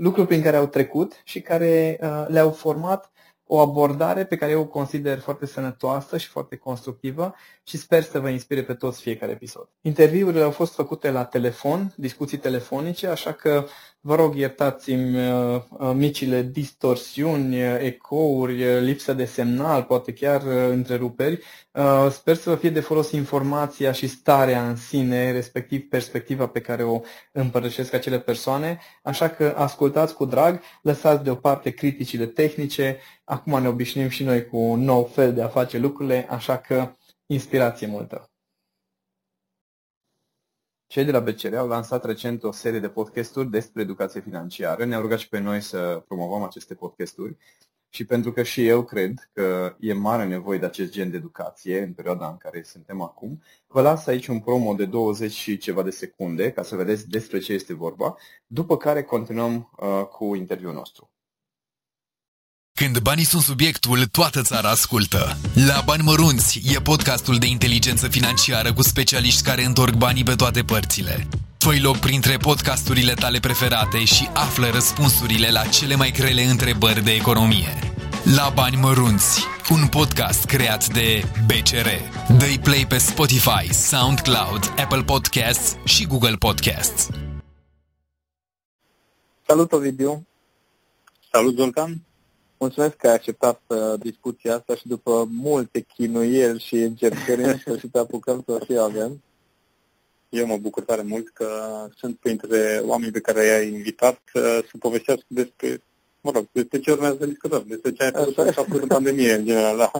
lucruri prin care au trecut și care uh, le-au format o abordare pe care eu o consider foarte sănătoasă și foarte constructivă și sper să vă inspire pe toți fiecare episod. Interviurile au fost făcute la telefon, discuții telefonice, așa că vă rog iertați-mi uh, uh, micile distorsiuni, uh, ecouri, lipsa de semnal, poate chiar întreruperi. Sper să vă fie de folos informația și starea în sine, respectiv perspectiva pe care o împărtășesc acele persoane, așa că ascultați cu drag, lăsați deoparte criticile tehnice, acum ne obișnuim și noi cu un nou fel de a face lucrurile, așa că inspirație multă. Cei de la BCR au lansat recent o serie de podcasturi despre educație financiară. Ne-au rugat și pe noi să promovăm aceste podcasturi și pentru că și eu cred că e mare nevoie de acest gen de educație în perioada în care suntem acum, vă las aici un promo de 20 și ceva de secunde ca să vedeți despre ce este vorba, după care continuăm uh, cu interviul nostru. Când banii sunt subiectul, toată țara ascultă. La Bani Mărunți e podcastul de inteligență financiară cu specialiști care întorc banii pe toate părțile. fă loc printre podcasturile tale preferate și află răspunsurile la cele mai grele întrebări de economie. La Bani Mărunți, un podcast creat de BCR. dă play pe Spotify, SoundCloud, Apple Podcasts și Google Podcasts. Salut, Ovidiu! Salut, Zoltan! Mulțumesc că ai acceptat uh, discuția asta și după multe chinuieli și încercări în sfârșit apucăm să o și avem. Eu mă bucur tare mult că sunt printre oamenii pe care i-ai invitat uh, să povestească despre, mă rog, despre ce urmează să discutăm, despre ce ai făcut, făcut în pandemie, în general, da.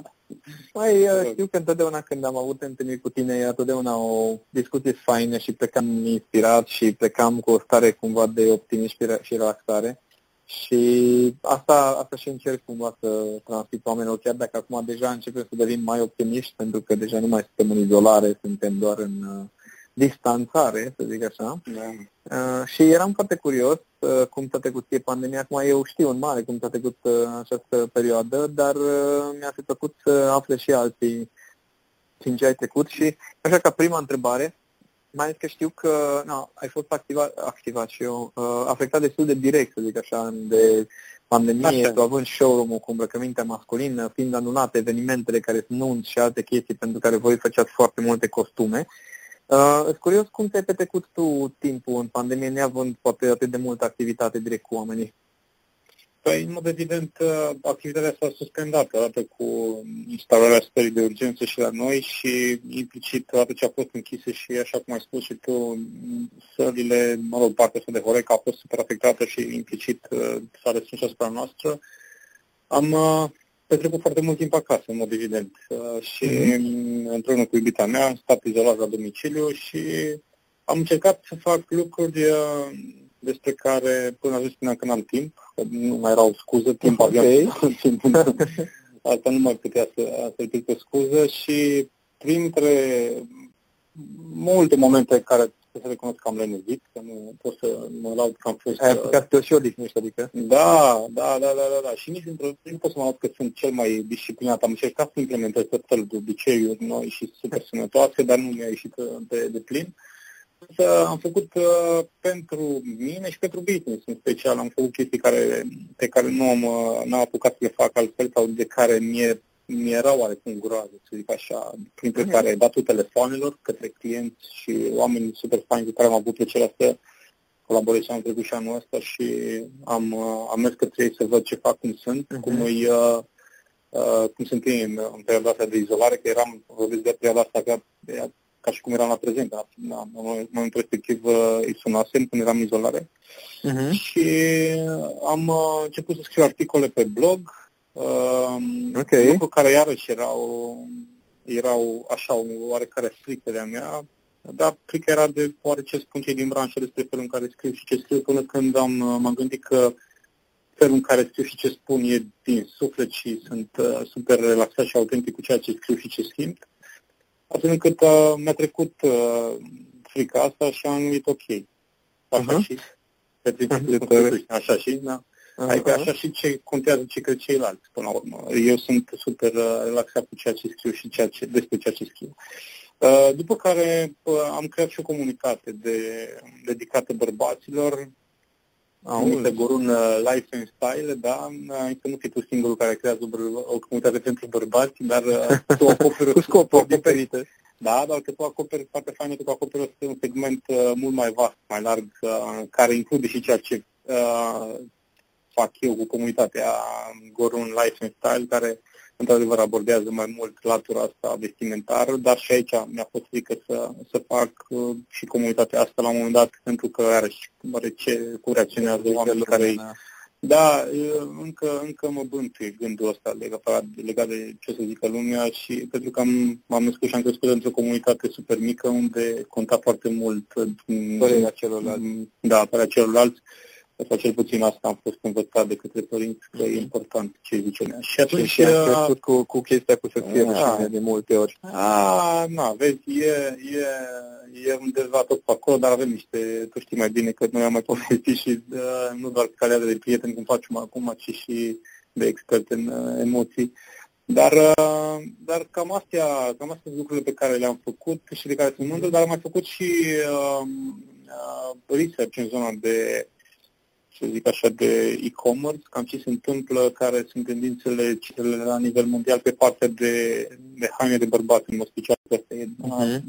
Mai uh, știu că întotdeauna când am avut întâlniri cu tine, e întotdeauna o discuție faină și plecam inspirat și plecam cu o stare cumva de optimism și relaxare. Și asta, asta și încerc cumva să transmit oamenilor, chiar dacă acum deja începem să devin mai optimiști, pentru că deja nu mai suntem în izolare, suntem doar în uh, distanțare, să zic așa. Da. Uh, și eram foarte curios uh, cum s-a trecut ție pandemia. Acum eu știu în mare cum s-a trecut uh, această perioadă, dar uh, mi-a fi plăcut să afle și alții prin ce ai trecut. Și așa ca prima întrebare, mai ales că știu că na, ai fost activat, activat și eu, uh, afectat destul de direct, să zic așa, de pandemie, așa. tu având showroom-ul cu îmbrăcămintea masculină, fiind anulate evenimentele care sunt nunți și alte chestii pentru care voi făceați foarte multe costume. Uh, sunt curios cum te-ai petrecut tu timpul în pandemie, neavând poate atât de multă activitate direct cu oamenii. Păi, în mod evident, uh, activitatea s-a suspendat odată cu instalarea stării de urgență și la noi și implicit odată ce a fost închise și, așa cum ai spus și tu, sările, mă rog, partea asta de Horeca a fost super afectată și implicit uh, s-a restrâns asupra noastră. Am uh, petrecut foarte mult timp acasă, în mod evident, și mm-hmm. împreună cu iubita mea am stat izolat la domiciliu și am încercat să fac lucruri despre care până la spuneam că n-am timp, că nu mai era o scuză, timp okay. aveam. Asta nu mai putea să, să pe scuză și printre multe momente care să recunosc că am lenevit, că nu pot să mă laud că am fost... Ai apucat să și odihnești, adică? Da, da, da, da, da, da. Și nici într-o nu pot să mă laud că sunt cel mai disciplinat. Am încercat să implementez tot felul de obiceiuri noi și super sănătoase, dar nu mi-a ieșit de, de plin. Uh, Însă am făcut uh, pentru mine și pentru business în special. Am făcut chestii care, pe care nu am, uh, n-am apucat să le fac altfel sau de care mi-e, mi-era oarecum groază, să zic așa, printre mm-hmm. care datul telefonelor către clienți și oameni super fani cu care am avut plăcerea să colaborez și anul trecut și anul ăsta și am, uh, am mers către ei să văd ce fac, cum sunt, uh-huh. cum îi... Uh, uh, cum sunt ei în, în perioada asta de izolare, că eram, vorbesc de perioada asta ca, ca și cum eram la prezent, da, da, în momentul respectiv uh, îi sunasem când eram în izolare uh-huh. și am uh, început să scriu articole pe blog, uh, okay. lucruri care iarăși erau, erau așa o oarecare frică de-a mea, dar frică era de oare ce spun cei din branșă despre felul în care scriu și ce scriu până când am, m-am gândit că felul în care scriu și ce spun e din suflet și sunt uh, super relaxat și autentic cu ceea ce scriu și ce simt, astfel încât uh, mi-a trecut uh, frica asta și am numit ok. Așa uh-huh. și pe principiul așa și, da. Uh-huh. Adică așa și ce contează ce cred ceilalți, până la urmă. Eu sunt super uh, relaxat cu ceea ce scriu și ceea ce, despre ceea ce scriu. Uh, după care uh, am creat și o comunitate de, dedicată bărbaților, numită Gorun uh, Life and Style, da, că nu fii tu singurul care creează o comunitate pentru bărbați, dar tu acoperi cu scopuri diferite. Da, dar că tu acoperi, foarte fain că tu acoperi un segment uh, mult mai vast, mai larg, uh, care include și ceea ce uh, fac eu cu comunitatea Gorun Life and Style, care într-adevăr abordează mai mult latura asta vestimentară, dar și aici mi-a fost frică să, să fac uh, și comunitatea asta la un moment dat, pentru că are și ce, cum reacționează oamenii care îi... Da, încă, încă mă bântuie gândul ăsta legat, legat de ce să zică lumea și pentru că am, m-am născut și am crescut într-o comunitate super mică unde conta foarte mult părerea celorlalți. Da, părerea celorlalți sau cel puțin asta am fost învățat de către părinți că e important ce zice lumea. Și atunci... Și am crescut cu, cu chestia cu să fie a, de multe ori. A, na, vezi, e, e, e undeva tot pe acolo, dar avem niște, tu știi mai bine că noi am mai povestit și uh, nu doar pe calea de prieteni cum facem acum, ci și de expert în uh, emoții. Dar, uh, dar cam astea, cam astea sunt lucrurile pe care le-am făcut și de care sunt mândru, dar am mai făcut și uh, uh, research în zona de să zic așa, de e-commerce, cam ce se întâmplă, care sunt tendințele cele la nivel mondial pe partea de, de haine de bărbați, în mod special, asta e uh-huh.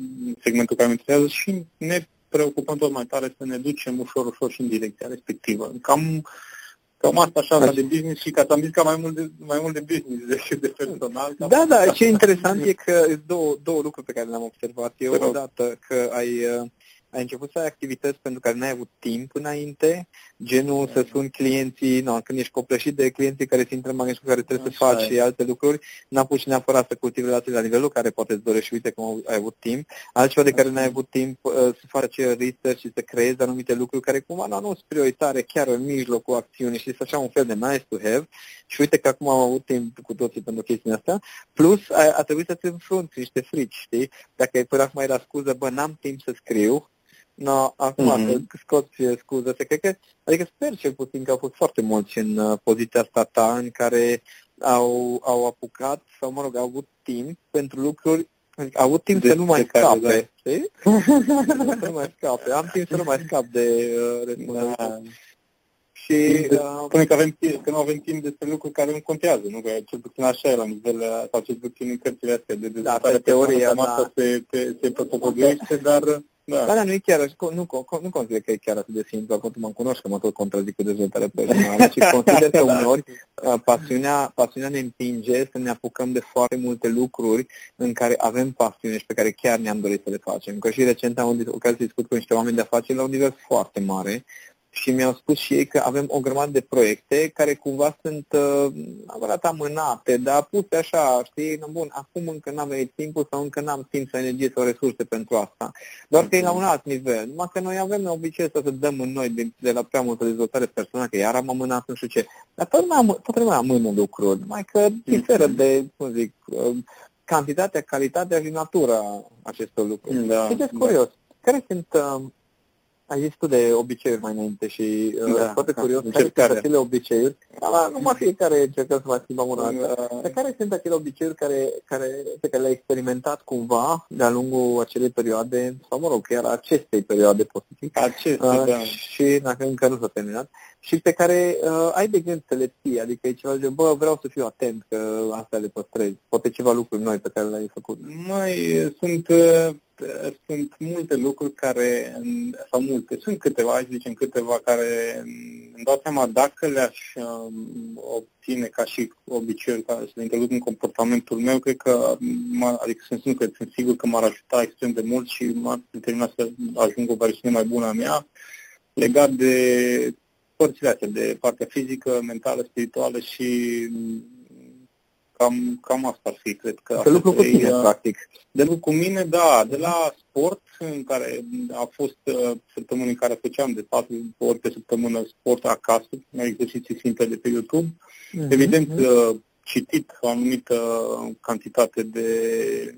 segmentul care mă interesează și ne preocupăm tot mai tare să ne ducem ușor, ușor și în direcția respectivă. Cam, cam asta așa, așa. de business și ca să am zis ca mai mult de, mai mult de business decât de personal. Da, da, ce interesant e că două, două lucruri pe care le-am observat. Eu odată că ai uh, ai început să ai activități pentru care n-ai avut timp înainte, genul să sun clienții, nu, când ești copleșit de clienții care se intră în magazinul care trebuie Așa să faci e. și alte lucruri, n-a pus neapărat să cultivi relații la nivelul care poate îți dorești, uite cum ai avut timp, altceva de care n-ai avut timp uh, să faci research și să creezi anumite lucruri care cumva nu sunt prioritare chiar în mijlocul acțiunii și să așa un fel de nice to have. Și uite că acum am avut timp cu toții pentru chestia asta, plus a, a trebuit să-ți înfrunți niște frici, știi? Dacă până acum era scuză, bă, n-am timp să scriu, No, acum mm-hmm. că scoți scuză, cred că, adică sper cel puțin că au fost foarte mulți în uh, poziția asta ta în care au, au apucat sau, mă rog, au avut timp pentru lucruri Adică au avut timp de să nu mai scape, da. știi? să nu mai scape. Am timp să nu mai scap de uh, responsabilitate. Da. Și uh, spune că, avem, că nu avem timp despre lucruri care nu contează, nu? Că cel puțin așa e la nivel, uh, sau cel puțin în cărțile astea de dezvoltare. Da, pe teoria, da. Se, se, se propăgăiește, dar da. da, nu e chiar, nu, nu consider că e chiar atât de simplu, acum mă cunosc că mă tot contrazic cu dezvoltarea personală și consider că uneori uh, pasiunea, pasiunea ne împinge să ne apucăm de foarte multe lucruri în care avem pasiune și pe care chiar ne-am dorit să le facem. Că și recent am avut ocazia să discut cu niște oameni de afaceri la un nivel foarte mare și mi-au spus și ei că avem o grămadă de proiecte care cumva sunt uh, adevărat amânate, dar puse așa, știi, bun, acum încă n-am venit timpul sau încă n-am timp sau energie sau resurse pentru asta. Doar că e la un alt nivel. Numai că noi avem obicei să dăm în noi de, de la prea multă dezvoltare personală, că iar am amânat nu știu ce. Dar tot lumea, tot lumea amână lucruri, numai că diferă de, cum zic, uh, cantitatea, calitatea și natura acestor lucruri. Da, și de da. curios. Care sunt uh, ai zis tu de obiceiuri mai înainte și uh, da, foarte da, curios, care sunt acele obiceiuri, dar numai fiecare încercăm să mai schimbăm una alta, da. dar care sunt acele obiceiuri care, care, pe care le-ai experimentat cumva de-a lungul acelei perioade, sau mă rog, chiar acestei perioade, pot să zic, Aceste, uh, da. și dacă încă nu s-a terminat, și pe care uh, ai de gând să le ții, adică e ceva de, bă, vreau să fiu atent că asta le păstrez, poate ceva lucruri noi pe care le-ai făcut. Mai sunt uh, sunt multe lucruri care, sau multe, sunt câteva, aș zicem câteva, care îmi dau seama dacă le-aș um, obține ca și obiceiuri care să le introduc în comportamentul meu, cred că, adică sunt, sunt, sunt sigur că m-ar ajuta extrem de mult și m-ar determina să ajung o versiune mai bună a mea, legat de părțile astea, de partea fizică, mentală, spirituală și Cam, cam asta ar fi, cred că. De lucru cu tine, uh, practic. De lucru cu mine, da. De la sport, în care a fost uh, săptămâni în care făceam de patru ori pe săptămână sport acasă, exerciții simple de pe YouTube. Uh-huh. Evident, uh, citit o anumită cantitate de,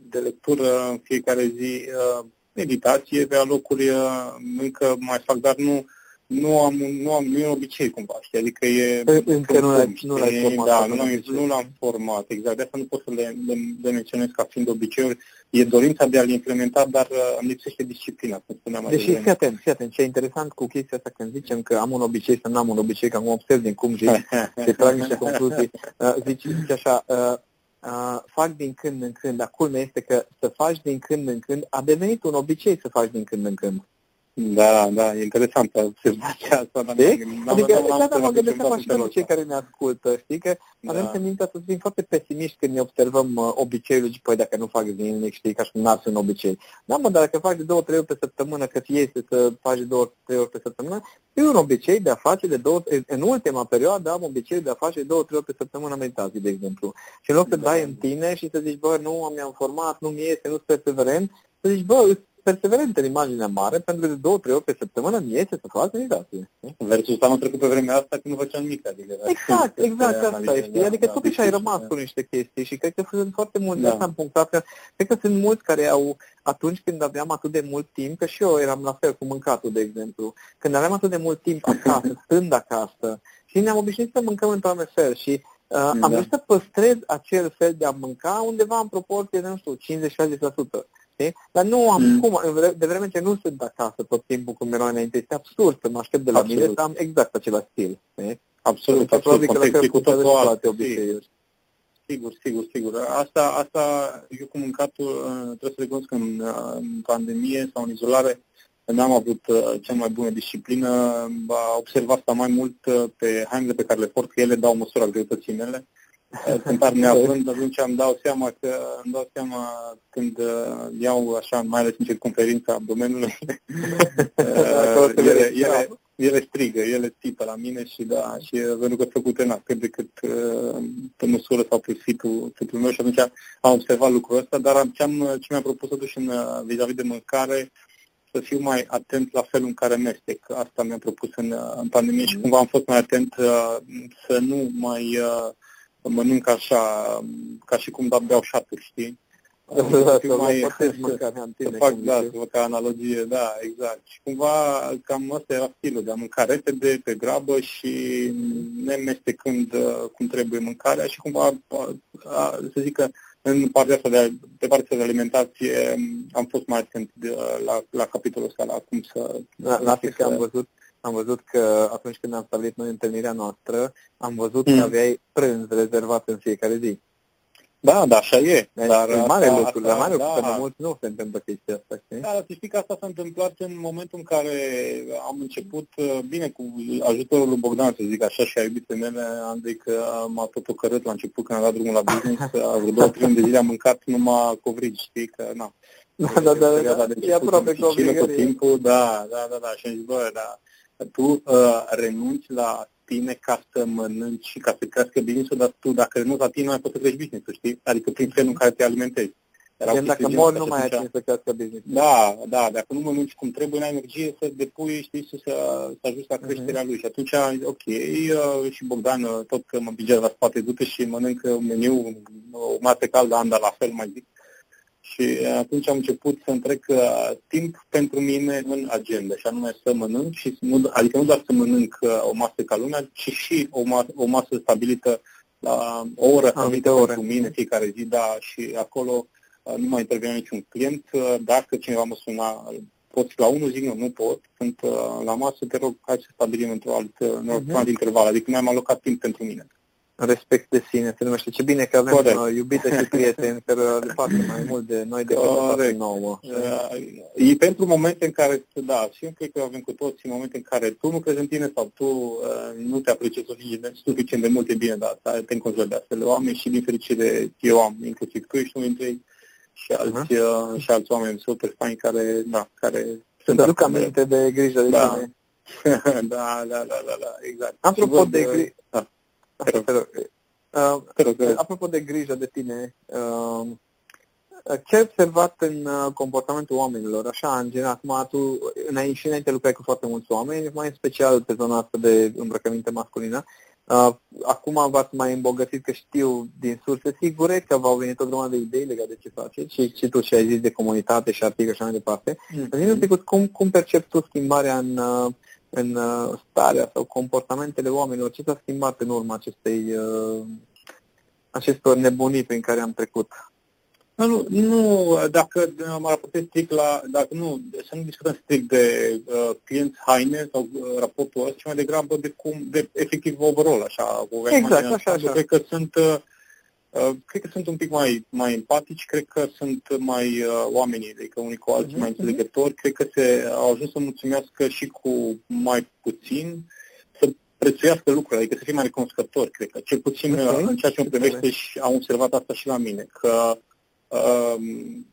de lectură în fiecare zi, uh, meditație pe alocuri, uh, încă mai fac, dar nu nu am, nu am, nu e un obicei cumva, știi? Adică e... Încă nu l-ai, nu l-ai format. Da, nu, nu l-am format, exact. De asta nu pot să le, le, le menționez ca fiind obiceiuri. E dorința de a-l implementa, dar uh, îmi lipsește disciplina, cum spuneam Deși, fii atent, fii atent, ce e interesant cu chestia asta când zicem că am un obicei să nu am un obicei, că am observ din cum zici, se trag niște concluzii, uh, zici, zici așa, uh, Uh, fac din când în când, dar culmea este că să faci din când în când a devenit un obicei să faci din când în când. Da, da, e interesantă observația asta. Dar adică, da, da, mă gândesc acum și pentru cei care ne ascultă, știi, că da. avem tendința să fim foarte pesimiști când ne observăm uh, obiceiul și păi dacă nu fac zilnic, știi, ca și n-ar fi un obicei. Da, mă, dar dacă faci de două, trei ori pe săptămână, că ți este să faci de două, trei ori pe săptămână, e un obicei de a face de două, în ultima perioadă am obicei de a face de două, trei ori pe săptămână meditații, de exemplu. Și în loc să da. dai în tine și să zici, bă, nu, am format, nu mi iese, nu sunt perseverent, să zici, bă, perseverent în imaginea mare, pentru că de două, trei ori pe săptămână mi iese să fac meditație. Versus anul trecut pe vremea asta când nu făceam nimic. Adică, exact, exact asta este. Da, adică da, totuși ai rămas cu niște chestii și cred că sunt foarte mulți, da. asta am punctat, că cred că sunt mulți care au, atunci când aveam atât de mult timp, că și eu eram la fel cu mâncatul, de exemplu, când aveam atât de mult timp acasă, stând acasă, și ne-am obișnuit să mâncăm într-un fel și Uh, am da. vrut să păstrez acel fel de a mânca undeva în proporție de, nu știu, 50-60%. Știi? Dar nu am mm. cum, de vreme ce nu sunt acasă tot timpul cum erau înainte, este absurd să mă aștept de la absolut. mine să am exact același stil. Știi? Absolut, absolut, absolut. cu totul alt. Sigur, sigur, sigur. Asta, asta eu cu mâncatul uh, trebuie să recunosc că în, uh, în pandemie sau în izolare n-am avut uh, cea mai bună disciplină. A observat asta mai mult pe hainele pe care le port, că ele dau măsura greutății mele. Cântar neavând, atunci îmi dau seama că îmi dau seama când uh, iau așa, mai ales în circunferința domeniului, uh, ele, ele, ele strigă, ele țipă la mine și da, și pentru că făcut în cât de cât uh, pe măsură sau pe fitul, fitul meu și atunci am observat lucrul ăsta, dar ce, am, ce mi-am propus atunci în, vis-a-vis de mâncare, să fiu mai atent la felul în care mestec. Asta mi-am propus în, în pandemie și cumva am fost mai atent uh, să nu mai uh, mănânc așa, ca și cum da beau șaturi, știi? Da, da, să mai, să fac, da, să fac analogie, da, exact. Și cumva cam asta era stilul, de a mânca repede, pe grabă și nemestecând uh, cum trebuie mâncarea și cumva, să zic că în partea asta de, pe partea de alimentație am fost mai atent de, la, la capitolul ăsta, la cum să... La, la că am văzut am văzut că atunci când am stabilit noi întâlnirea noastră, am văzut mm. că aveai prânz rezervat în fiecare zi. Da, da, așa e. Deci, dar e mare asta, lucru, dar mare da. lucru, că mulți nu se întâmplă chestia asta, știi? Da, dar știi că asta s-a întâmplat în momentul în care am început, uh, bine, cu ajutorul lui Bogdan, să zic așa, și a iubit mele, Andrei, că m-a tot ocărât la început când am dat drumul la business, vreo două, trei de zile am mâncat numai covrigi, știi, că, na. Da, da, da, da, da, e aproape covrigi. Tot timpul, da, da, da, da, și am zis, bă, da, tu uh, renunți la tine ca să mănânci și ca să crească business dar tu dacă renunți la tine, nu mai poți să crești business știi? Adică prin felul în care te alimentezi. Erau dacă mor, nu mai ai timp să crească business. Da, da, dacă nu mănânci cum trebuie, n-ai energie să depui, știi, să, să ajungi la creșterea uh-huh. lui. Și atunci, ok, uh, și Bogdan uh, tot că mă bigea la spate, du și mănâncă un meniu, o masă caldă, anda la fel, mai zic. Și atunci am început să întrec uh, timp pentru mine în agenda, și anume să mănânc, și nu, adică nu doar să mănânc uh, o masă ca lumea, ci și o, masă, o masă stabilită la o oră stabilită pentru mine fiecare zi, da, și acolo uh, nu mai intervine niciun client. Uh, dacă cineva mă suna, poți la unul, zic nu, nu pot, sunt uh, la masă, te rog, hai să stabilim într-o altă, uh-huh. alt interval, adică mi-am alocat timp pentru mine. Respect de sine se numește. Ce bine că avem Corect. Uh, iubite și prieteni care le fac mai mult de noi decât Corect. nouă. Uh, e pentru momente în care, da, și eu cred că avem cu toții momente în care tu nu crezi în tine sau tu uh, nu te apreciezi suficient de mult, e bine, dar te înconjuri de astfel de oameni și din fericire eu am, inclusiv tu ești unul dintre ei și alți, uh-huh. uh, și alți oameni super faini care, da, care sunt aduc aminte de grijă de da. tine. da, da, da, da, da, exact. Apropo de grijă, da. Uh, apropo de grijă de tine, uh, ce ai observat în uh, comportamentul oamenilor? Așa, în general, acum tu înainte, și înainte lucrai cu foarte mulți oameni, mai în special pe zona asta de îmbrăcăminte masculină. Uh, acum v-ați mai îmbogățit că știu din surse sigure că v-au venit o grămadă de idei legate de ce faceți și, și tu ce ai zis de comunitate și articole și așa mai departe. Mm-hmm. cum, cum percepi tu schimbarea în, uh, în uh, starea sau comportamentele oamenilor? Ce s-a schimbat în urma acestei, acestor nebunii prin care am trecut? Nu, nu, dacă mă raportez strict la, dacă nu, să nu discutăm strict de uh, clienți haine sau uh, raportul ăsta, ci mai degrabă de cum, de efectiv overall, așa, cu exact, așa, așa. Cred că sunt, uh, uh, cred că sunt un pic mai, mai empatici, cred că sunt mai uh, oamenii, adică unii cu alții, uh-huh. mai mhm. înțelegători, cred că se au ajuns să mulțumească și cu mai puțin, să prețuiască lucrurile, adică să fie mai recunoscători, cred că, cel puțin okay. în ceea ce mă privește și am observat asta și la mine, că Um,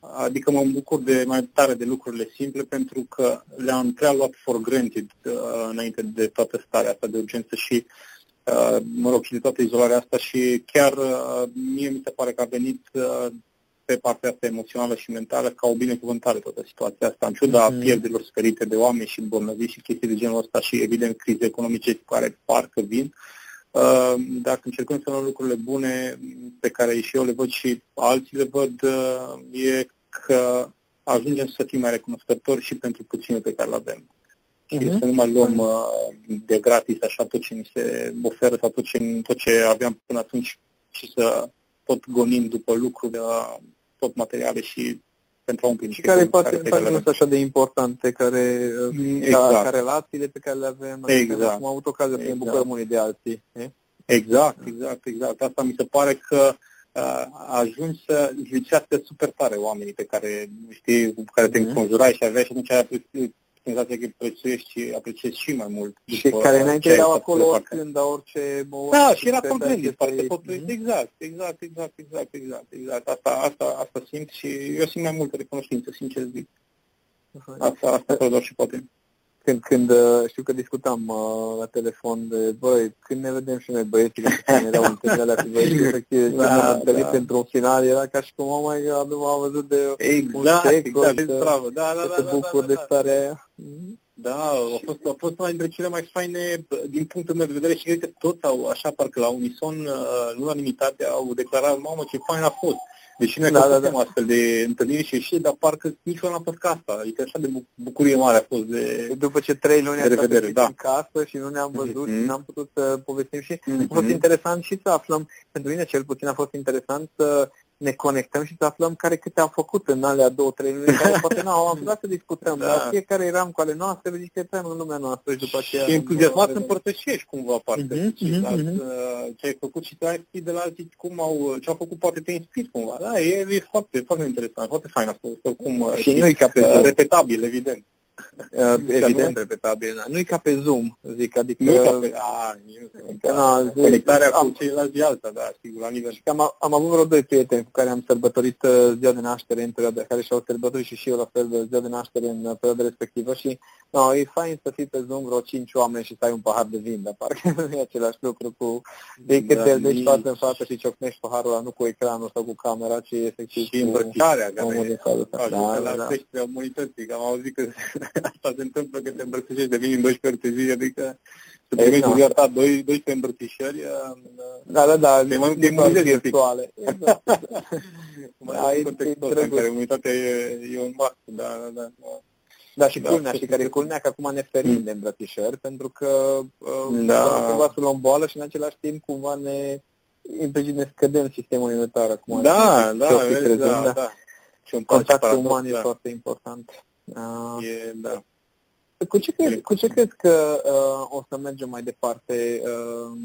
adică mă bucur de mai tare de lucrurile simple pentru că le-am prea luat for granted uh, înainte de toată starea asta de urgență și uh, mă rog, și de toată izolarea asta și chiar uh, mie mi se pare că a venit pe partea asta emoțională și mentală ca o binecuvântare toată situația asta, în ciuda mm. pierderilor sperite de oameni și bolnavi și chestii de genul ăsta și evident crize economice care parcă vin. Uh, Ehm, dacă încercăm să luăm lucrurile bune pe care și eu le văd și alții le văd, eh, e că ajungem să fim mai recunoscători și pentru puținul pe care îl avem. Și uh-huh. să nu mai luăm uh, de gratis așa tot ce ni se oferă sau tot ce, tot ce aveam până atunci și să tot gonim după lucruri, uh, tot materiale și pentru a umpli Și care poate care nu sunt așa de importante, care, mm, exact. ca, ca relațiile pe care le avem. Exact. Adică am avut ocazia exact. să ne exact. bucurăm unii de alții. E? Exact, exact, exact. Asta mi se pare că uh, ajungi să licească super tare oamenii pe care știi, cu care te mm-hmm. înconjurai și aveai și atunci senzația că îi prețuiești și apreciezi și mai mult. Și care înainte erau acolo oricând, dar orice... Da, și era content de parte. Mm-hmm. Exact, exact, exact, exact, exact, exact. Asta, asta, asta simt și eu simt mai multă recunoștință, sincer zic. Asta, asta asta și poate când, când uh, știu că discutam uh, la telefon de, băi, când ne vedem și noi băieții, când erau întâlnirea alea cu băieții, efectiv, da, când am întâlnit da. într-un final, era ca și cum, oh my god, am văzut de exact, un secol, exact, să, da, da, da, să te bucur da, da, da, de starea aia. Da, a fost, a fost una dintre cele mai faine din punctul meu de vedere și cred că toți au, așa, parcă la unison, uh, în unanimitate, au declarat, mamă, ce fain a fost. Deși noi da, da, da. astfel de întâlniri și ieșiri, dar parcă niciodată n-a fost ca asta. Adică așa de bucurie mare a fost de După ce trei luni am stat da. în casă și nu ne-am văzut mm-hmm. și n-am putut să povestim și mm-hmm. a fost interesant și să aflăm, pentru mine cel puțin a fost interesant să ne conectăm și să aflăm care câte au făcut în alea două, trei luni, care poate nu am putea să discutăm, da. dar fiecare eram cu ale noastre, discutăm în lumea noastră și după aceea... Și entuziasmat să împărtășești cumva partea mm-hmm, mm-hmm. ce ai făcut și tu ai de la alții cum au, ce au făcut, poate te inspiri cumva. Da, e, e foarte, foarte interesant, foarte fain a fost, oricum, și, și nu ca pe repetabil, evident. Uh, evident, repetabil. Nu e ca pe Zoom, zic, adică... Nu ca pe... A, nu, conectarea cu ceilalți e alta, da, sigur, la nivel. Am, am avut vreo doi prieteni cu care am sărbătorit uh, ziua de naștere în perioada, care și-au sărbătorit și și eu la fel de ziua de naștere în uh, perioada respectivă și no, e fain să fii pe Zoom vreo cinci oameni și să ai un pahar de vin, dar parcă nu e același lucru cu... De că da, te deci față în față și ciocnești paharul ăla, nu cu ecranul sau cu camera, ci efectiv și îmbrățișarea care da, da, la da. creșterea umanității, că am auzit că asta se întâmplă că te îmbrățișezi de vin în 12 ori pe zi, adică să primești în viața 12 îmbrățișări. Da, da, da, de mai multe virtuale. Exact. Mai în contextul în care umanitatea e, e un masc, da, da, da. Da, și da, culmea, și care e culmea că acum ne ferim mm. de îmbrățișări, pentru că uh, da. cumva să luăm boală și în același timp cumva ne implicit ne scădem sistemul imunitar acum. Da, da, vezi, da, da, da. Contactul uman e foarte important. Uh, e, da. Cu ce, crezi, cu ce crezi că uh, o să mergem mai departe uh,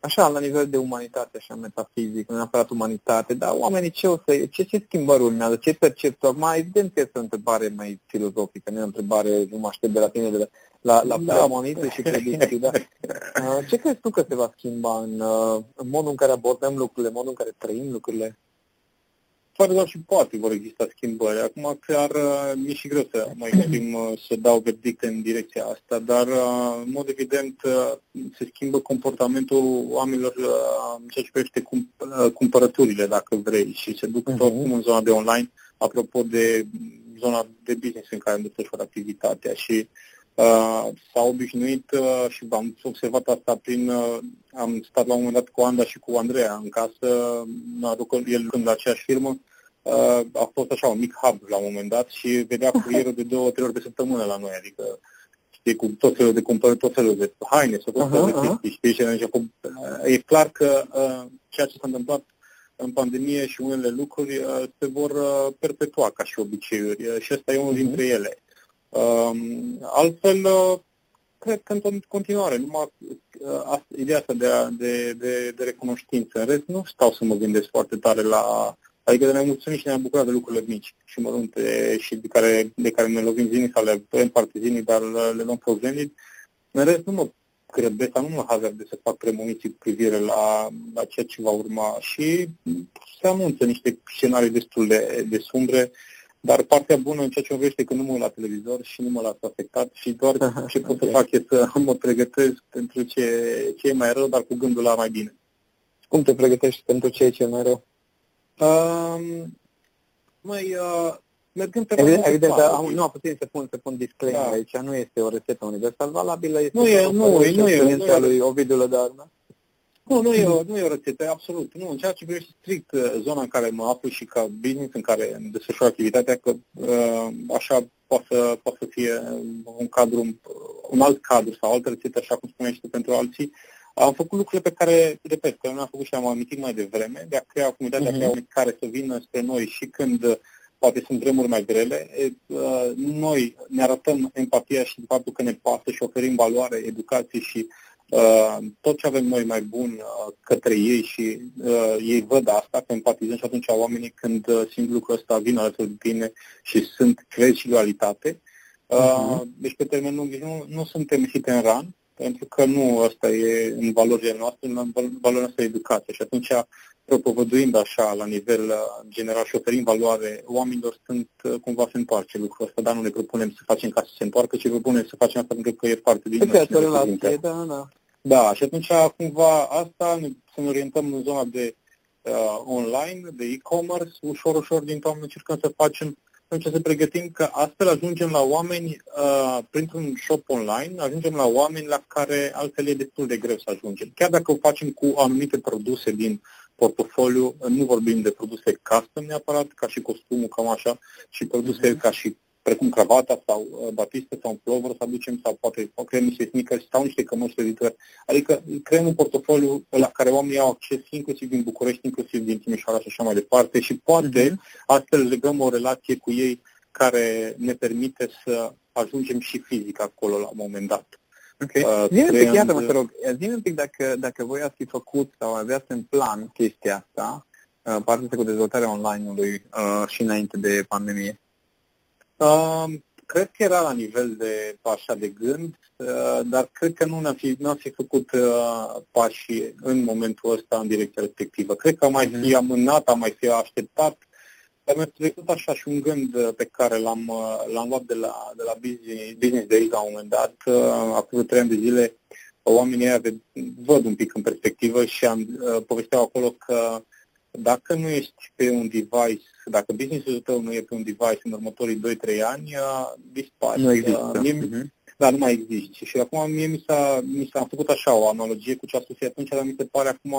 așa, la nivel de umanitate, așa, metafizic, nu neapărat umanitate, dar oamenii ce o să, ce, ce schimbări urmează, ce percep, mai evident că este o întrebare mai filozofică, nu e o întrebare, nu mă aștept de la tine, de la, la, la da. premonite și predicții, da? Ce crezi tu că se va schimba în, în modul în care abordăm lucrurile, în modul în care trăim lucrurile? Fără doar și poate vor exista schimbări. Acum chiar uh, mi-e și greu să mă exprim, uh, să dau verdicte în direcția asta, dar uh, în mod evident se schimbă comportamentul oamenilor în ceea ce privește cumpărăturile, dacă vrei, și se duc uh-huh. tot în zona de online, apropo de zona de business în care îmi desfășoară activitatea și Uh, s-a obișnuit uh, și am observat asta prin, uh, am stat la un moment dat cu Anda și cu Andreea în casă, el lucrând la aceeași firmă, uh, a fost așa un mic hub la un moment dat și vedea curierul de două, trei ori pe săptămână la noi, adică știi, cu tot felul de cumpărări, tot felul de haine, să tot felul uh-huh, de chestii, știi, și acum, uh, e clar că uh, ceea ce s-a întâmplat în pandemie și unele lucruri uh, se vor uh, perpetua ca și obiceiuri uh, și ăsta e unul uh-huh. dintre ele. Um, altfel, uh, cred că în continuare, numai uh, ideea asta de, de, de, de recunoștință. În rest, nu stau să mă gândesc foarte tare la... Adică de ne mulțumim și ne-am bucurat de lucrurile mici și mărunte și de care, de care ne lovim zilnic sau le avem parte zilnic, dar le luăm pe În rest, nu mă grăbesc, nu mă hazard de să fac premoniții cu privire la, la ceea ce va urma. Și se anunță niște scenarii destul de, de sumbre dar partea bună în ceea ce vorbește că nu mă uit la televizor și nu mă las afectat și doar ce pot okay. să fac e să mă pregătesc pentru ce, ce e mai rău, dar cu gândul la mai bine. Cum te pregătești pentru ce e ce mai rău? Uh, mai, uh, mergând pe Evident, evident dar nu, a puțin să pun, să pun disclaimer da. aici, nu este o rețetă universal valabilă, este nu e, nu, e, nu e, nu e, lui Ovidiu Lădar, da? Nu, nu e, o, nu e o rețetă, absolut. Nu, în ceea ce privește strict uh, zona în care mă aflu și ca business în care îmi desfășoară activitatea, că uh, așa poate să, poate să fie un cadru, un alt cadru sau altă rețetă, așa cum spuneai și tu, pentru alții. Am făcut lucrurile pe care, repet, că nu am făcut și am amintit mai devreme, de a crea o comunitate, uh-huh. de a crea care să vină spre noi și când uh, poate sunt vremuri mai grele, noi ne arătăm empatia și faptul că ne pasă și oferim valoare, educație și Uh, tot ce avem noi mai bun uh, către ei și uh, ei văd asta, că empatizăm și atunci oamenii când uh, simt lucrul ăsta vin alături de tine și sunt crezi și loialitate. Uh, uh-huh. Deci pe termen lung nu, nu suntem ieșite în ran, pentru că nu asta e în valorile noastre, în valoarea noastră educație. Și atunci, propovăduind așa la nivel uh, general și oferind valoare, oamenilor sunt cumva se întoarce lucrul ăsta, dar nu ne propunem să facem ca să se întoarcă, ci propunem să facem asta pentru că e parte din noi. Da, da. Da, și atunci cumva asta ne, să ne orientăm în zona de uh, online, de e-commerce, ușor, ușor din toamnă încercăm să facem, atunci să pregătim că astfel ajungem la oameni, uh, printr-un shop online, ajungem la oameni la care altfel e destul de greu să ajungem. Chiar dacă o facem cu anumite produse din portofoliu, nu vorbim de produse custom neapărat, ca și costumul, cam așa, și produse uh-huh. ca și precum cravata sau uh, batiste sau un plover să aducem sau poate o creăm niște sneakers sau niște cămăși editori. Adică creăm un portofoliu la care oamenii au acces inclusiv din București, inclusiv din Timișoara și așa mai departe și poate uh-huh. astfel legăm o relație cu ei care ne permite să ajungem și fizic acolo la un moment dat. Okay. Uh, zi-mi un pic, iată-mă, te rog, zi un pic dacă, dacă voi ați fi făcut sau aveați în plan chestia asta, uh, partea cu dezvoltarea online-ului uh, și înainte de pandemie. Uh, cred că era la nivel de așa de gând, uh, dar cred că nu ne-am fi, n-am fi făcut uh, pași în momentul ăsta în direcția respectivă. Cred că am mai fi mhm. amânat, am mai fi așteptat, dar mi-a trecut așa și un gând uh, pe care l-am, uh, l-am luat de la, de la business, business Days la un moment dat, uh, acum trei ani de zile, oamenii ăia văd un pic în perspectivă și am uh, povesteau acolo că dacă nu ești pe un device, dacă businessul tău nu e pe un device în următorii 2-3 ani, dispari. Nu există. Mie, uh-huh. Da, nu mai există. Și acum mie mi s-a, mi s-a făcut așa o analogie cu ce a spus atunci, dar mi se pare acum,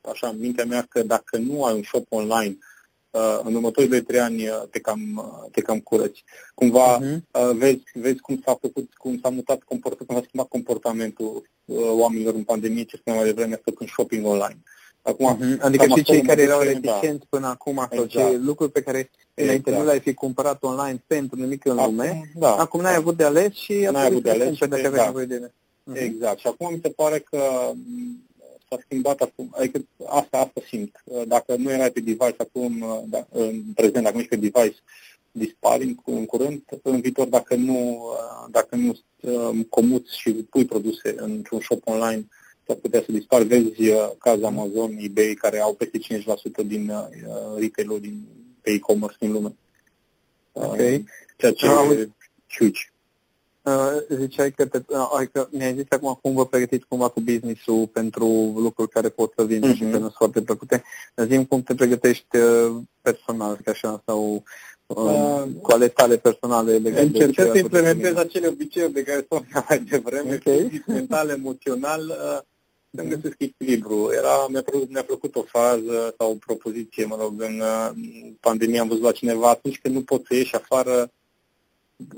așa, în mintea mea, că dacă nu ai un shop online, uh, în următorii 2-3 ani uh, te cam, uh, te cam curăți. Cumva uh-huh. vezi, vezi cum s-a făcut, cum s-a mutat comportamentul, cum s-a schimbat comportamentul oamenilor în pandemie, ce spuneam mai devreme, făcând shopping online. Acum, uh-huh. Adică și cei care erau reticenți până acum, exact. sau ce lucruri pe care înainte exact. nu le-ai fi cumpărat online pentru nimic în acum, lume, da, acum n-ai da. avut de ales și n-ai avut de ales și dacă aveai nevoie de ele. Uh-huh. Exact. Și acum mi se pare că s-a schimbat acum, adică asta, asta simt. Dacă nu erai pe device acum, da, în prezent, dacă nu ești pe device, dispari în, în curând, în viitor, dacă nu, dacă nu um, comuți și pui produse într-un shop online, s-ar putea să dispar. Vezi uh, caz Amazon, eBay, care au peste 5% din uh, retail-ul din, pe e-commerce din lume. Ok. Uh, ceea ce e huge. Uh, ziceai că, te, uh, adică mi-ai zis acum cum vă pregătiți cumva cu business-ul pentru lucruri care pot să vină uh-huh. și care nu sunt foarte plăcute. Zim cum te pregătești uh, personal, ca așa, sau uh, uh, cu ale tale personale legate Încercăm să implementez acele obiceiuri de care spuneam mai devreme, okay. mental, emoțional, uh, să-mi găsesc echilibru. Era, mi-a, plăcut, mi-a plăcut o fază sau o propoziție, mă rog, în uh, pandemie am văzut la cineva, atunci când nu poți să ieși afară,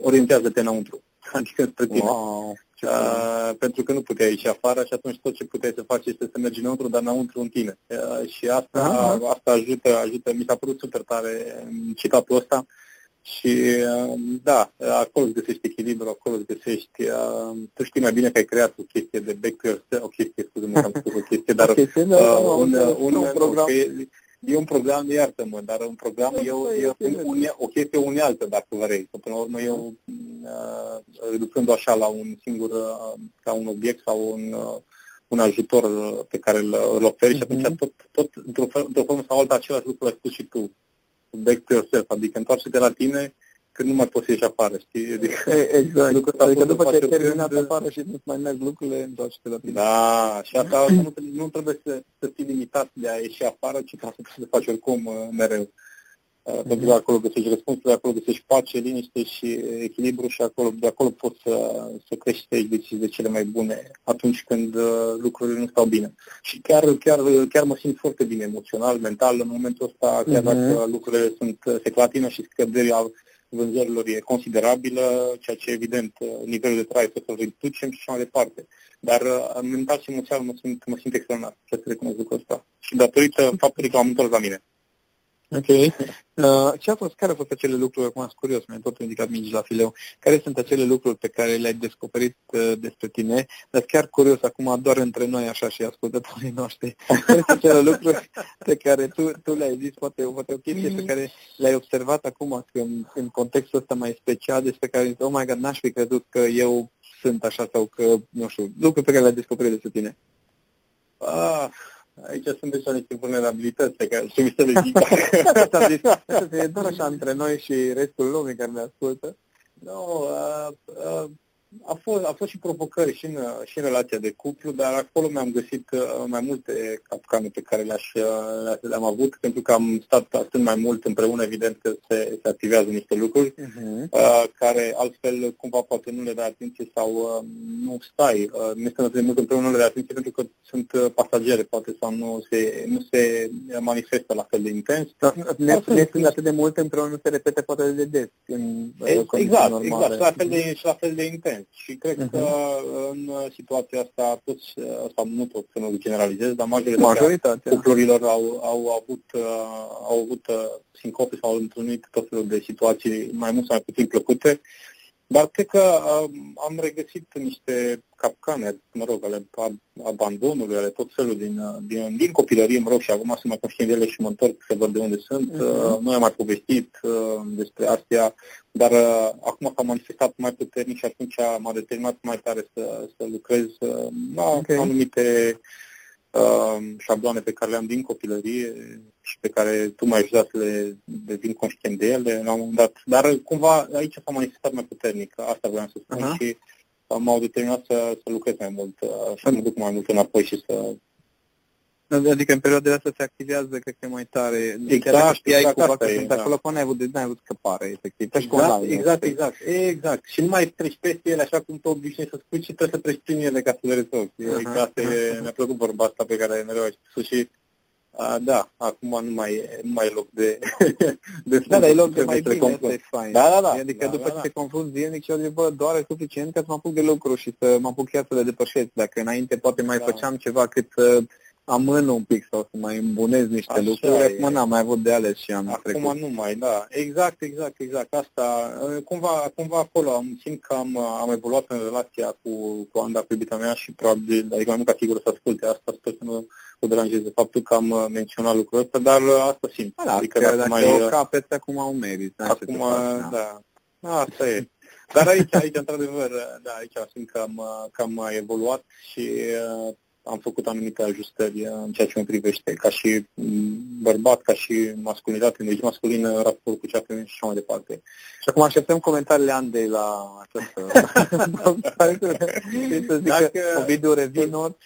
orientează-te înăuntru adică spre tine. Wow, uh, pentru că nu puteai ieși afară și atunci tot ce puteai să faci este să mergi înăuntru, dar înăuntru în tine. Uh, și asta, uh-huh. asta ajută, ajută, mi s-a părut super tare citatul ăsta și uh, da, acolo îți găsești echilibru, acolo îți găsești, uh, tu știi mai bine că ai creat o chestie de back to yourself, o chestie, scuze-mă, am spus o chestie, dar uh, un, un, un, un program. Okay, E un program, iartă-mă, dar un program e, e un, o chestie unealtă, dacă vrei. Că până la urmă eu, uh, reducând așa la un singur, uh, ca un obiect sau un, uh, un ajutor pe care îl, îl oferi mm-hmm. și atunci mhm. tot, tot într-o, într-o formă sau alta, același lucru ai spus și tu. Back to yourself, adică întoarce-te la tine când nu mai poți să ieși afară, știi? Adică, exact. Adică după ce ai terminat când... afară și nu mai mergi lucrurile, întoarce-te la tine. Da, și asta nu, nu trebuie să, să fii limitat de a ieși afară, ci ca să poți să faci oricum uh, mereu. Mm-hmm. Pentru că acolo găsești răspunsul, acolo găsești pace, liniște și echilibru și acolo, de acolo poți să, să crești decizii de cele mai bune atunci când uh, lucrurile nu stau bine. Și chiar, chiar, chiar mă simt foarte bine emoțional, mental, în momentul ăsta, chiar mm-hmm. dacă lucrurile sunt, se clatină și scăderea vânzărilor e considerabilă, ceea ce evident nivelul de trai să-l reducem și așa mai departe. Dar uh, mental și emoțional mă simt, mă simt extraordinar, trebuie să recunosc lucrul ăsta. Și datorită faptului că am întors la mine. Ok. Uh, ce a fost, care au fost acele lucruri, acum sunt curios, mi-ai tot indicat mingi la fileu, care sunt acele lucruri pe care le-ai descoperit uh, despre tine, dar chiar curios, acum doar între noi așa și ascultătorii noștri, care sunt acele lucruri pe care tu, tu le-ai zis, poate, poate o chestie pe care le-ai observat acum în, în contextul ăsta mai special, despre care oh my God, n-aș fi crezut că eu sunt așa sau că, nu știu, lucruri pe care le-ai descoperit despre tine. Ah, Aici sunt deja niște vulnerabilități pe care trebuie să le zic. e doar așa între noi și restul lumii care ne ascultă. Nu, no, uh, uh, a fost, a fost și provocări și în, și în relația de cuplu, dar acolo mi-am găsit uh, mai multe capcane pe care le-aș, uh, le-am avut, pentru că am stat atât mai mult împreună, evident că se, se activează niște lucruri, uh-huh. uh, care altfel cumva poate nu le dai atenție sau uh, nu stai, uh, nu este de mult împreună, nu le dai atenție pentru că sunt uh, pasagere, poate, sau nu se, nu se manifestă la fel de intens. Da, ne, ne sunt atât de mult împreună, nu se repete poate de des. În, exact, exact, și la fel de, și la fel de intens evident. Și cred uh-huh. că în situația asta toți, sau nu toți, să nu generalizez, dar majoritatea, majoritatea. cuplurilor au, au avut, au avut sincope sau au întâlnit tot felul de situații mai mult sau mai puțin plăcute dar cred că am regăsit niște capcane, mă rog, ale abandonului, ale tot felul din, din, din copilărie, mă rog, și acum sunt mai conștient de ele și mă întorc să văd de unde sunt. Uh-huh. Nu am mai povestit uh, despre astea, dar uh, acum s-a manifestat mai puternic și atunci m-a determinat mai tare să, să lucrez uh, la okay. anumite uh, șabloane pe care le-am din copilărie și pe care tu m-ai ajutat să le devin conștient de ele la un moment dat. Dar cumva aici s-a manifestat mai puternic, asta vreau să spun uh-huh. și m-au determinat să, să lucrez mai mult uh, și să mă duc mai mult înapoi și să Adică în perioada asta se activează, cred că mai tare. Exact, Chiar știai exact, cumva că sunt da. acolo, că n-ai avut, n-ai avut scăpare, efectiv. Exact, online, exact, exact, exact. Și nu mai treci peste ele așa cum tu obișnuiești să spui, ci trebuie să treci prin ele ca să le rezolvi. Uh-huh. Exact, mi-a plăcut vorba asta pe care mereu ai spus și a, da, acum nu mai, e, nu mai e loc de... de da, dar e loc de mai bine, asta e fain. Da, da, da. Adică da, după da, ce da. te confunzi zilnic și eu zic, bă, doar e suficient ca să mă apuc de lucru și să mă apuc chiar să le depășesc. Dacă înainte poate mai da. făceam ceva cât să amân un pic sau să mai îmbunez niște Așa lucruri, e. acum n-am mai avut de ales și am Acum trecut. nu mai, da. Exact, exact, exact. Asta, cumva, cumva acolo am simt că am, am evoluat în relația cu, cu Anda, cu iubita mea și probabil, adică mai mult ca sigur să asculte asta, sper să nu o deranjeze faptul că am uh, menționat lucrul ăsta, dar uh, asta simt. Da, adică dacă, dacă dacă mai, o uh, capeți, acum o meriți. n-ai ce acum, să faci, da. Asta e. Dar aici, aici, într-adevăr, da, aici simt că am, uh, că am mai evoluat și uh, am făcut anumite ajustări uh, în ceea ce mă privește, ca și mm, bărbat, ca și masculinitate, energie masculină, în raport cu cea feminină și așa mai departe. Și acum așteptăm comentariile Andei la această... Știi să zică Dacă- Ovidiu Revinor.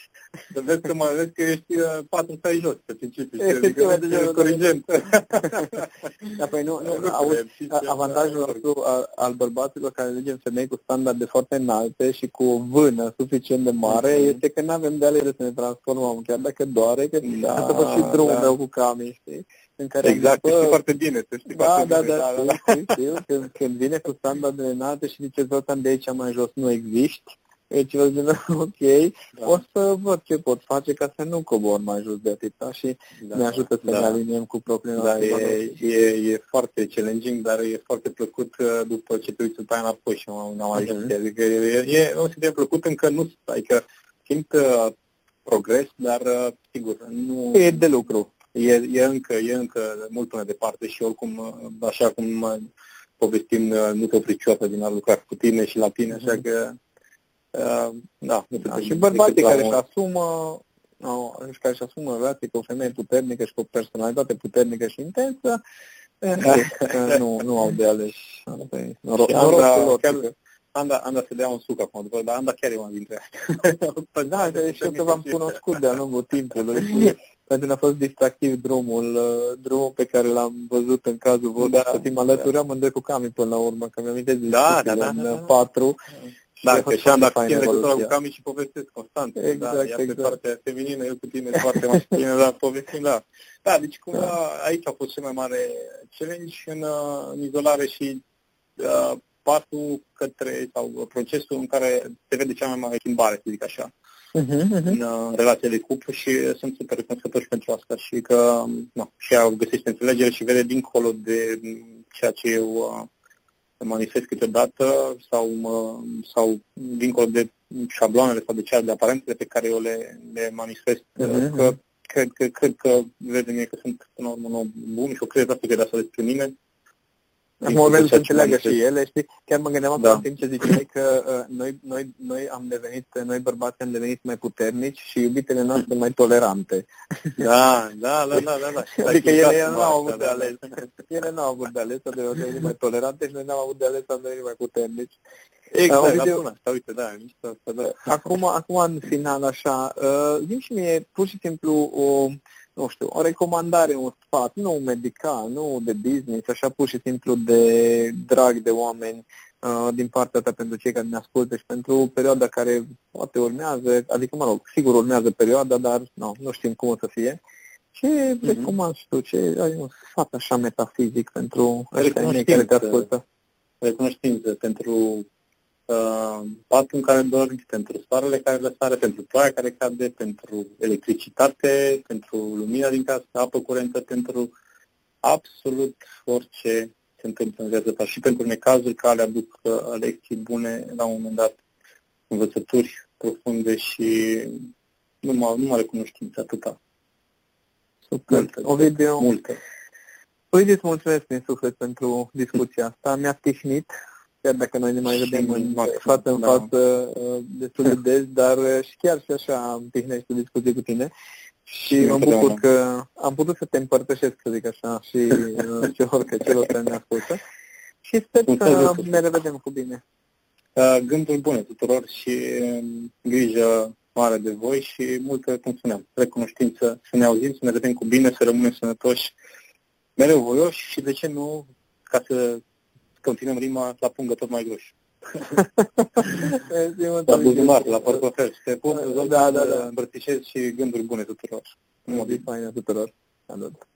Să vezi că, mă, vezi că ești uh, patru stai jos, pe principiu, și Efectiv, adică mai ești degrabă. corigent. Da, păi nu, nu, Nu auzi, cred, știi ce? avantajul nostru al, al bărbaților care alegem femei cu standarde foarte înalte și cu o vână suficient de mare Mhm. este că nu avem de alegere să ne transformăm, chiar dacă doare, că Da, asta a fost și drumul da. meu cu Cami, știi? În care Exact, bă, știi foarte bine, tu știi Da, foarte da, bine. da, știu, știu, știu. Când, când vine cu standardele înalte și zice Zoltan de aici mai jos nu existi, deci eu zic, ok, Da. o să văd ce pot face ca să nu cobor mai jos de atâta și Da, ne ajută să da. ne aliniem cu propriile Da, noastre e, valori. e, e foarte challenging, dar e foarte plăcut uh, după ce te uiți după aia înapoi și am, am ajuns. Mhm. Adică e, e un de plăcut încă nu, adică simt uh, progres, dar uh, sigur, nu E de lucru. e, e, încă, e încă mult până departe și oricum, uh, așa cum uh, povestim, uh, nu te opri niciodată din a lucra cu tine și la tine, așa că uh, da, nu Da, te și bărbații decât la care un- își asumă no, și care își asumă relații cu o femeie puternică și cu o personalitate puternică și intensă, eh, că nu, nu au de ales. Asta e Noroc, Și norocul Anda, lor. chiar, că- Anda, Anda se dea un suc acum, după, dar Anda chiar e una dintre Da, că și eu că v-am cunoscut de-a lungul timpului și pentru că a fost distractiv drumul, uh, drumul pe care l-am văzut în cazul vostru, Da, da, să fim alături amândoi cu Cami până la urmă, că mi-am de Da, da, da, în da, da. patru. Da, a că fost și am foarte dat faină tine legătura cu evoluția. Cami și povestesc constant. Exact, da, ea pe exact. partea feminină, eu cu tine foarte masculină, dar povestim, da. Da, deci cumva aici a fost cel mai mare challenge în, uh, în izolare și uh, pasul către, sau procesul în care se vede cea mai mare schimbare, să zic așa, Uh-huh, uh-huh. în uh, relația de cuplu și sunt super recunoscător și pentru asta și că no, și ea găsește înțelegere și vede dincolo de m, ceea ce eu uh, manifest câteodată sau, mă, sau dincolo de șabloanele sau de ceea de aparențele pe care eu le, le manifest, Mhm. că cred că, cred că vede mie că sunt până la urmă un om bun și o cred asta că de asta despre mine. Acum urmează să Ceea ce înțeleagă manifest. și ele, știi? Chiar mă gândeam Da. da. în timp ce ziceai că uh, noi, noi, noi am devenit, noi bărbați am devenit mai puternici și iubitele noastre mai tolerante. Da, da, da, da, da. da. Adică ele Exact, nu au avut da, de da, ales. Ele nu au avut de ales, au devenit mai tolerante și noi n-am avut de ales, am devenit mai puternici. Exact, Auzi, la eu- bună asta, uite, da, mișto asta, da. Acum, acum în final, așa, uh, zi și mie pur și simplu o, nu știu, o recomandare, un sfat, nu medical, nu de business, așa pur și simplu de drag de oameni uh, din partea ta pentru cei care ne ascultă și pentru perioada care poate urmează, adică, mă rog, sigur urmează perioada, dar nu, nu știm cum o să fie. Ce Mhm. recomand și tu? Ce ai un sfat așa metafizic pentru ăștia mei care te Recunoștință. ascultă? recunoștință pentru uh, patul în care dormi, pentru soarele care răsare, pentru ploaia care cade, pentru electricitate, pentru lumina din casă, apă curentă, pentru absolut orice se întâmplă în viața ta și pentru necazuri care aduc uh, lecții bune la un moment dat, învățături profunde și numai, numai recunoștință, atâta. Super. Multe. Ovidiu, Multe. Păi îți mulțumesc din suflet pentru discuția asta. Mi-a tihnit, chiar dacă noi ne mai Și vedem în maxim, față în da. față uh, destul de des, dar uh, și chiar și așa am tihnit o discuție cu tine. Și mă întotdeauna. bucur că am putut să te împărtășesc, să zic așa, și uh, celor, că celor care ne ascultă. Și sper Un fel de să lucru. ne revedem cu bine. Uh, gânduri bune tuturor și um, grijă mare de voi și multă, cum spuneam, recunoștință, să ne auzim, să ne vedem cu bine, să rămânem sănătoși, mereu voioși și de ce nu, ca să continuăm rima la pungă tot mai groși. La buzunar, la portofel. Te pup, Da, da, da. îmbrățișez și gânduri bune tuturor. Mulțumesc faină tuturor. Salut.